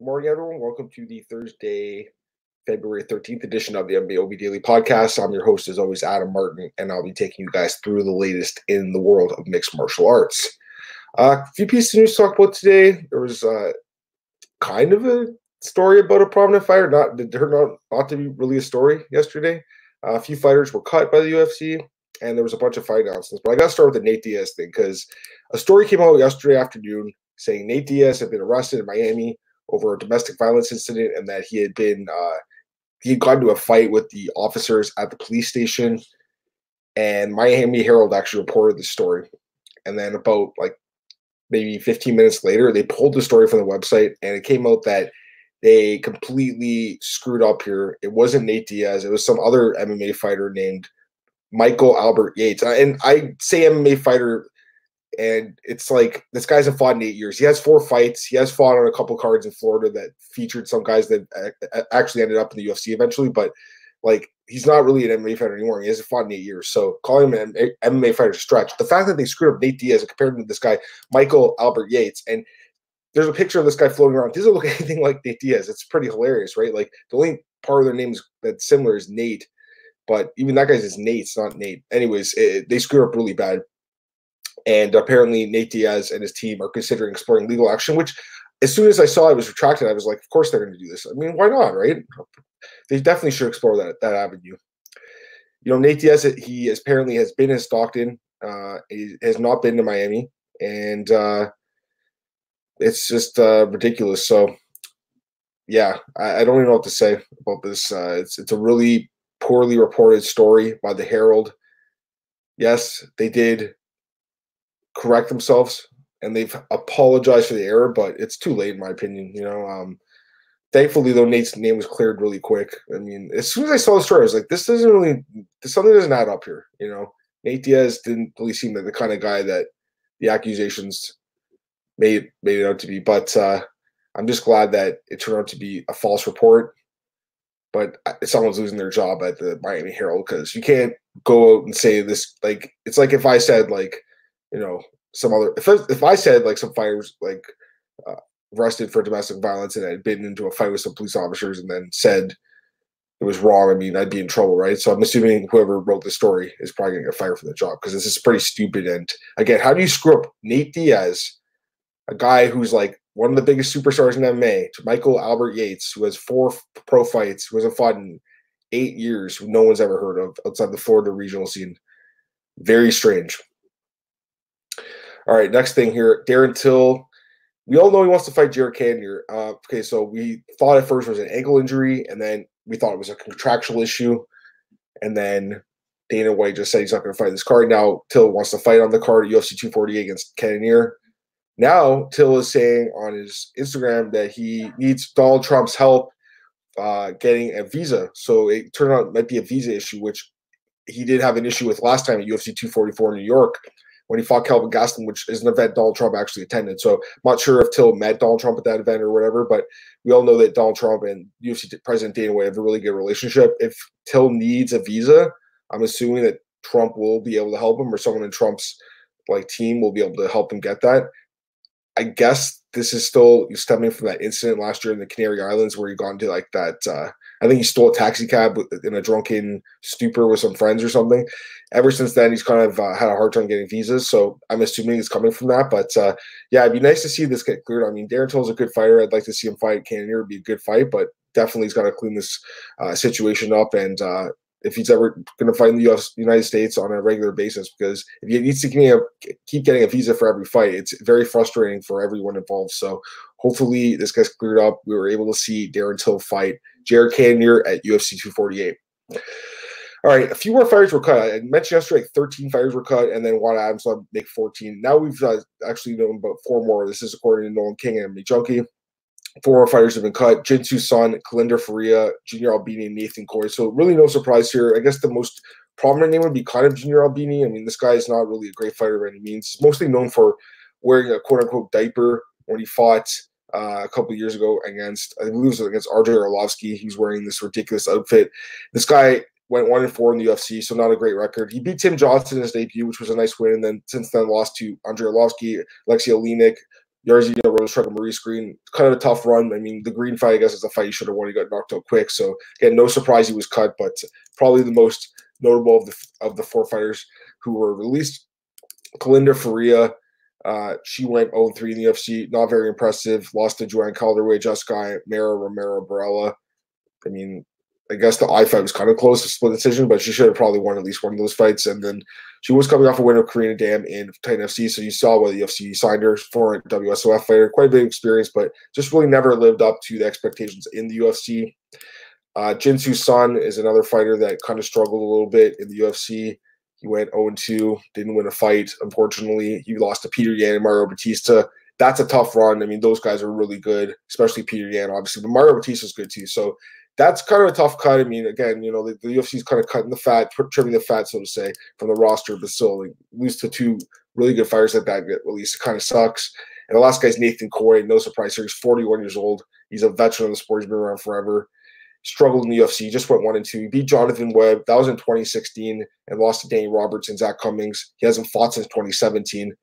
Good morning, everyone. Welcome to the Thursday, February 13th edition of the MBOB Daily Podcast. I'm your host, as always, Adam Martin, and I'll be taking you guys through the latest in the world of mixed martial arts. Uh, a few pieces of news to talk about today. There was uh, kind of a story about a prominent fighter. Not it turned out not to be really a story yesterday. Uh, a few fighters were cut by the UFC, and there was a bunch of fight announcements. But I got to start with the Nate Diaz thing because a story came out yesterday afternoon saying Nate Diaz had been arrested in Miami over a domestic violence incident and that he had been uh, he had gotten to a fight with the officers at the police station. And Miami Herald actually reported the story. And then about like maybe 15 minutes later, they pulled the story from the website and it came out that they completely screwed up here. It wasn't Nate Diaz, it was some other MMA fighter named Michael Albert Yates. And I say MMA fighter and it's like this guy's a fought in eight years. He has four fights. He has fought on a couple cards in Florida that featured some guys that uh, uh, actually ended up in the UFC eventually. But like he's not really an MMA fighter anymore. He hasn't fought in eight years. So calling him an MMA fighter stretch. The fact that they screwed up Nate Diaz compared to this guy Michael Albert Yates, and there's a picture of this guy floating around. Doesn't look anything like Nate Diaz. It's pretty hilarious, right? Like the only part of their names that's similar is Nate. But even that guy's is Nate, it's not Nate. Anyways, it, they screwed up really bad. And apparently, Nate Diaz and his team are considering exploring legal action, which as soon as I saw it was retracted, I was like, of course they're going to do this. I mean, why not, right? They definitely should explore that that avenue. You know, Nate Diaz, he apparently has been in Stockton. Uh, he has not been to Miami, and uh, it's just uh, ridiculous. So, yeah, I, I, don't even know what to say about this. Uh, it's it's a really poorly reported story by the Herald. Yes, they did correct themselves and they've apologized for the error, but it's too late in my opinion. You know, um, thankfully though Nate's name was cleared really quick. I mean, as soon as I saw the story, I was like, this doesn't really, something doesn't add up here. You know, Nate Diaz didn't really seem like the kind of guy that the accusations made made it out to be. But uh, I'm just glad that it turned out to be a false report. But someone's losing their job at the Miami Herald because you can't go out and say this. Like, it's like if I said like you know, some other. If I, if I said like some fighters like uh, arrested for domestic violence and had been into a fight with some police officers and then said it was wrong, I mean, I'd be in trouble, right? So I'm assuming whoever wrote the story is probably going to get fired from the job because this is pretty stupid. And again, how do you screw up Nate Diaz, a guy who's like one of the biggest superstars in MMA, to Michael Albert Yates, who has four pro fights, who hasn't fought in eight years, who no one's ever heard of outside the Florida regional scene? Very strange. All right, next thing here, Darren Till. We all know he wants to fight Jared Cannonier. Uh, okay, so we thought at first it was an ankle injury, and then we thought it was a contractual issue, and then Dana White just said he's not going to fight this card. Now Till wants to fight on the card at UFC 248 against Cannonier. Now Till is saying on his Instagram that he needs Donald Trump's help uh, getting a visa. So it turned out it might be a visa issue, which he did have an issue with last time at UFC 244 in New York when he fought Kelvin Gastelum, which is an event Donald Trump actually attended. So I'm not sure if Till met Donald Trump at that event or whatever, but we all know that Donald Trump and UFC President Dana White have a really good relationship. If Till needs a visa, I'm assuming that Trump will be able to help him or someone in Trump's like team will be able to help him get that. I guess this is still stemming from that incident last year in the Canary Islands where he got into like that uh, I think he stole a taxi cab in a drunken stupor with some friends or something. Ever since then, he's kind of uh, had a hard time getting visas. So I'm assuming it's coming from that. But uh, yeah, it'd be nice to see this get cleared. I mean, Darren Till's a good fighter. I'd like to see him fight Cannonier. It'd be a good fight, but definitely he's got to clean this uh, situation up. And uh, if he's ever going to fight in the US, United States on a regular basis, because if he needs to keep getting a visa for every fight, it's very frustrating for everyone involved. So hopefully this gets cleared up. We were able to see Darren Till fight Jared Cannonier at UFC 248. All right, a few more fighters were cut. I mentioned yesterday, like 13 fighters were cut, and then Juan Adams will make 14. Now we've uh, actually known about four more. This is according to Nolan King and MMA Junkie. Four more fighters have been cut. Jinsu Sun, Kalindra Faria, Junior Albini, and Nathan Coy. So really no surprise here. I guess the most prominent name would be kind of Junior Albini. I mean, this guy is not really a great fighter by any means. He's mostly known for wearing a quote unquote diaper when he fought uh, a couple years ago against I believe it was against Andrei Arlovsky. He's wearing this ridiculous outfit. This guy went one and four in the UFC, so not a great record. He beat Tim Johnson in his debut, which was a nice win, and then since then lost to Andrei Arlovsky, Alexei Oleinik, Jairzinho Rozenstruik a Maurice Greene. Kind of a tough run. I mean, the Green fight, I guess, is a fight he should have won. He got knocked out quick. So again, no surprise he was cut, but probably the most notable of the of the four fighters who were released. Kalindra Faria, uh, she went 0-3 in the UFC. Not very impressive. Lost to Joanne Calderwood, Jessica Mara Romero Borella. I mean, I guess the I fight was kind of close to split decision, but she should have probably won at least one of those fights. And then she was coming off a win of Karina Dam in Titan FC, so you saw what the UFC signed her for a WSOF fighter. Quite a big experience, but just really never lived up to the expectations in the UFC. Uh, Jin Soo Son is another fighter that kind of struggled a little bit in the UFC. He went 0 2, didn't win a fight, unfortunately. He lost to Petr Yan and Mario Bautista. That's a tough run. I mean, those guys are really good, especially Petr Yan, obviously, but Mario Bautista is good too. So that's kind of a tough cut. I mean, again, you know, the, the UFC is kind of cutting the fat, trimming the fat, so to say, from the roster, but still, like, lose to two really good fighters like that at least it kind of sucks. And the last guy's Nathan Coy. No surprise here. He's 41 years old. He's a veteran of the sport. He's been around forever. Struggled in the UFC. Just went one and two. He beat Jonathan Webb. That was in 2016 and lost to Danny Roberts and Zak Cummings. He hasn't fought since 2017.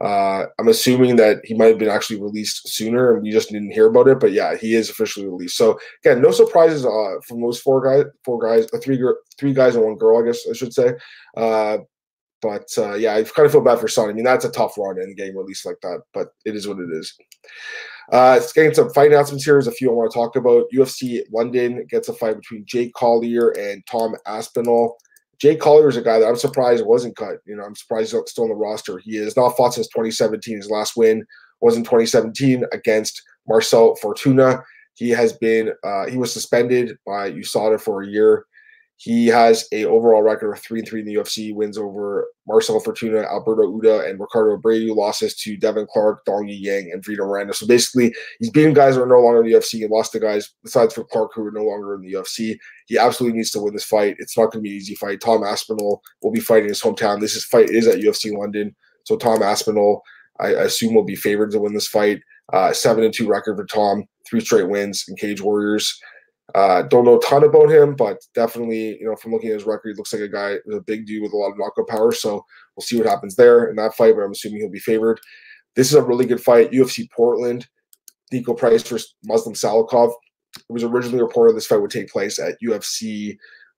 Uh, I'm assuming that he might have been actually released sooner, and we just didn't hear about it. But yeah, he is officially released. So again, no surprises uh, from those four guys, four guys, uh, three three guys and one girl, I guess I should say. Uh, but uh, yeah, I kind of feel bad for Son. I mean, that's a tough run in getting released like that, but it is what it is. Uh, it's getting some fight announcements here. There's a few I want to talk about. UFC London gets a fight between Jake Collier and Tom Aspinall. Jake Collier is a guy that I'm surprised wasn't cut. You know, I'm surprised he's still on the roster. He has not fought since 2017. His last win was in 2017 against Marcel Fortuna. He has been uh, he was suspended by USADA for a year. He has a overall record of three and three in the UFC. Wins over Marcel Fortuna, Alberto Uda, and Ricardo Abreu. Losses to Devin Clark, Dong Yang, and Vitor Miranda. So basically, he's beating guys who are no longer in the UFC and lost to guys besides for Clark who are no longer in the UFC. He absolutely needs to win this fight. It's not going to be an easy fight. Tom Aspinall will be fighting his hometown. This is fight is at UFC London. So Tom Aspinall, I assume, will be favored to win this fight. Uh, seven and two record for Tom, three straight wins in Cage Warriors. Uh, don't know a ton about him, but definitely, you know, from looking at his record, he looks like a guy, a big dude with a lot of knockout power. So we'll see what happens there in that fight, but I'm assuming he'll be favored. This is a really good fight. UFC Portland, Niko Price versus Muslim Salikhov. It was originally reported this fight would take place at UFC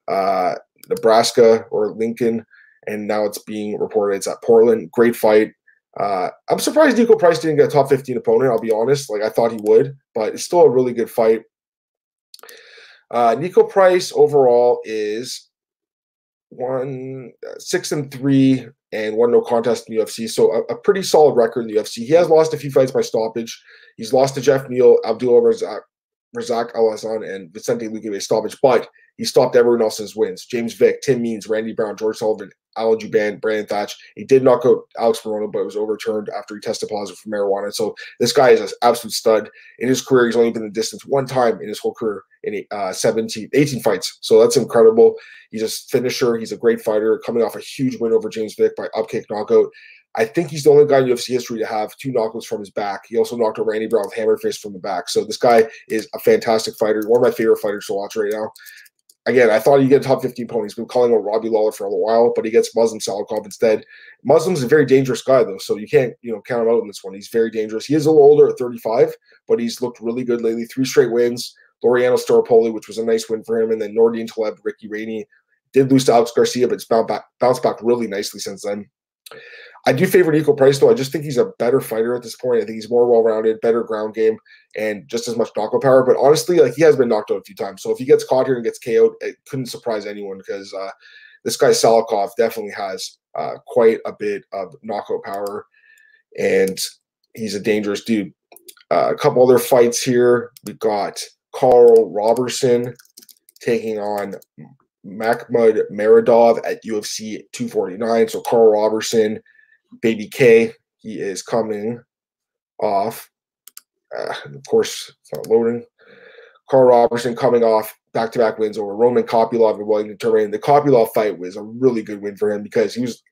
uh, Nebraska or Lincoln, and now it's being reported it's at Portland. Great fight. Uh, I'm surprised Niko Price didn't get a top 15 opponent. I'll be honest. Like I thought he would, but it's still a really good fight. Uh, Niko Price overall is one uh, six and three and one no contest in the UFC. So a, a, pretty solid record in the UFC. He has lost a few fights by stoppage. He's lost to Geoff Neal, Abdullah Razak, Razak Alhassan, and Vicente Luque by stoppage, but he stopped everyone else's wins. James Vick, Tim Means, Randy Brown, George Sullivan, Alan Jouban, Brandon Thatch. He did knock out Alex Morono, but it was overturned after he tested positive for marijuana. So this guy is an absolute stud. In his career, he's only been in the distance one time in his whole career in uh, 17, 18 fights. So that's incredible. He's a finisher. He's a great fighter, coming off a huge win over James Vick by upkick knockout. I think he's the only guy in UFC history to have two knockouts from his back. He also knocked out Randy Brown with hammer fist from the back. So this guy is a fantastic fighter, one of my favorite fighters to watch right now again, I thought he'd get a top 15 opponent. He's been calling out Robbie Lawler for a little while, but he gets Muslim Salikhov instead. Muslim's a very dangerous guy, though, so you can't, you know, count him out in this one. He's very dangerous. He is a little older at 35, but he's looked really good lately. Three straight wins. Laureano Staropoli, which was a nice win for him, and then Nordine Taleb, Ricky Rainey. Did lose to Alex Garcia, but it's bounced back, bounced back really nicely since then. I do favor Niko Price though. I just think he's a better fighter at this point. I think he's more well-rounded, better ground game, and just as much knockout power. But honestly, like he has been knocked out a few times. So if he gets caught here and gets KO'd, it couldn't surprise anyone because uh, this guy Salikhov definitely has uh, quite a bit of knockout power, and he's a dangerous dude. Uh, a couple other fights here. We got Karl Roberson taking on Makhmud Muradov at UFC 249. So Karl Roberson Baby K. He is coming off. Uh, of course, it's not loading. Karl Roberson coming off back-to-back wins over Roman Kopylov and Wellington Turman. The Kopylov fight was a really good win for him because he was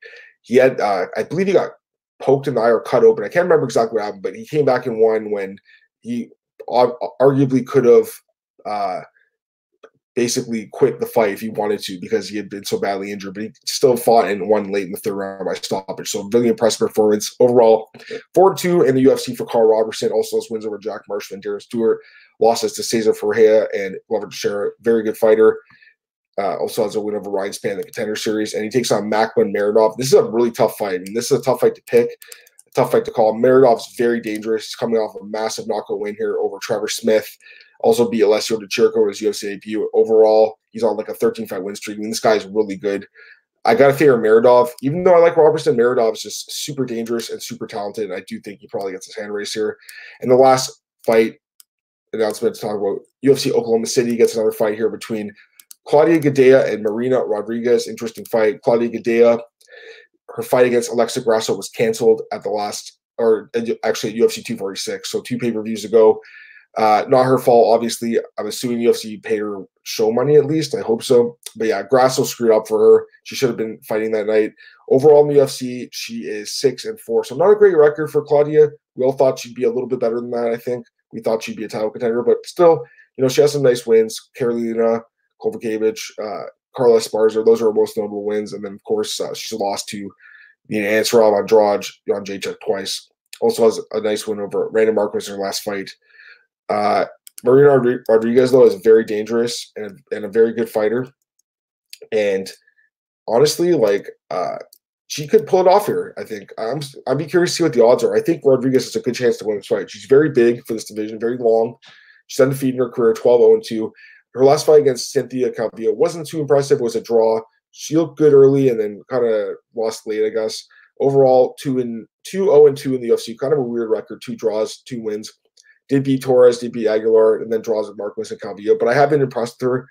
he had uh, I believe he got poked in the eye or cut open. I can't remember exactly what happened, but he came back and won when he arguably could have uh, basically quit the fight if he wanted to because he had been so badly injured, but he still fought and won late in the third round by stoppage. So really impressive performance overall. Four two in the UFC for Karl Roberson. Also those wins over Jack Marshman and Darren Stewart. Losses to Cesar Ferreira and Glover Teixeira. Very good fighter. Uh, also has a win over Ryan Spann in the contender series, and he takes on Makhmud Muradov. This is a really tough fight. I mean, this is a tough fight to pick, tough fight to call. Muradov's very dangerous. He's coming off a massive knockout win here over Trevor Smith. Also beat Alessio Di Chirico his UFC debut. Overall, he's on like a 13 fight win streak. I mean, this guy's really good. I got to favor Muradov. Even though I like Robertson, Muradov is just super dangerous and super talented. And I do think he probably gets his hand raised here. And the last fight announcement to talk about UFC Oklahoma City gets another fight here between Claudia Gadelha and Marina Rodriguez. Interesting fight. Claudia Gadelha, her fight against Alexa Grasso was canceled at the last, or uh, actually at UFC 246, so two pay per views ago. Uh, not her fault, obviously. I'm assuming UFC paid her show money at least. I hope so. But yeah, Grasso screwed up for her. She should have been fighting that night. Overall in the UFC, she is six and four. So not a great record for Claudia. We all thought she'd be a little bit better than that, I think. We thought she'd be a title contender, but still, you know, she has some nice wins. Karolina Kowalkiewicz, uh, Carla Esparza, those are her most notable wins. And then, of course, uh, she's lost to the Ansaroff Andrade, Jedrzejczyk twice. Also has a nice win over Randa Markos in her last fight. Uh, Marina Rodriguez, though, is very dangerous and, and a very good fighter. And honestly, like, uh, she could pull it off here. I think I'm. I'd be curious to see what the odds are. I think Rodriguez has a good chance to win this fight. She's very big for this division, very long. She's undefeated in her career, 12 0 2. Her last fight against Cynthia Calvillo wasn't too impressive. It was a draw. She looked good early and then kind of lost late, I guess. Overall, two and two 0 and 2 in the UFC. Kind of a weird record. Two draws, two wins. Did beat Torres, did beat Aguilar, and then draws with Marquez and Calvillo. But I have been impressed with her.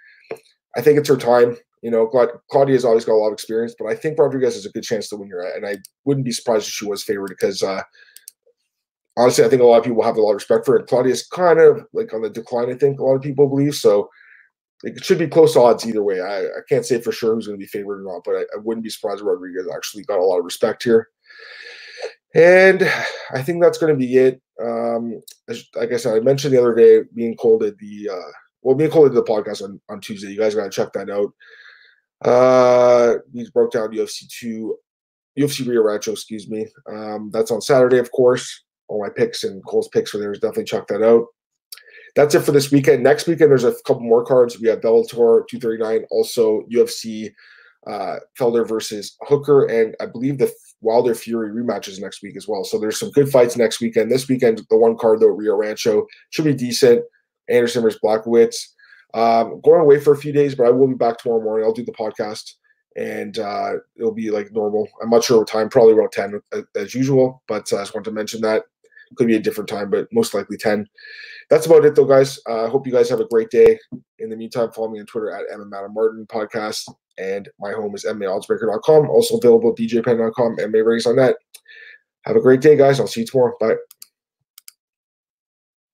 I think it's her time. You know, Claudia's always got a lot of experience, but I think Rodriguez has a good chance to win here. And I wouldn't be surprised if she was favored because uh, honestly, I think a lot of people have a lot of respect for it. Claudia's kind of like on the decline, I think a lot of people believe. So it should be close odds either way. I, I can't say for sure who's going to be favored or not, but I, I wouldn't be surprised if Rodriguez actually got a lot of respect here. And I think that's going to be it. Um, like I said, I mentioned the other day, being Cole did the uh, well, me and Cole did the podcast on, on Tuesday. You guys got to check that out. Uh, we broke down UFC two, UFC Rio Rancho, excuse me. Um, that's on Saturday, of course. All my picks and Cole's picks are there. Definitely check that out that's it for this weekend. Next weekend, there's a couple more cards. We have Bellator 239, also UFC uh, Felder versus Hooker, and I believe the Wilder Fury rematches next week as well. So there's some good fights next weekend. This weekend, the one card though, Rio Rancho should be decent. Anderson versus Blachowicz. Um, going away for a few days, but I will be back tomorrow morning. I'll do the podcast, and uh, it'll be like normal. I'm not sure what time, probably around 10 as usual. But uh, I just wanted to mention that. Could be a different time, but most likely 10. That's about it, though, guys. I uh, hope you guys have a great day. In the meantime, follow me on Twitter at Emma Martin Podcast. And my home is MMAOddsbreaker.com. Also available at DJPen.com, MMA Rings on that. Have a great day, guys. I'll see you tomorrow. Bye.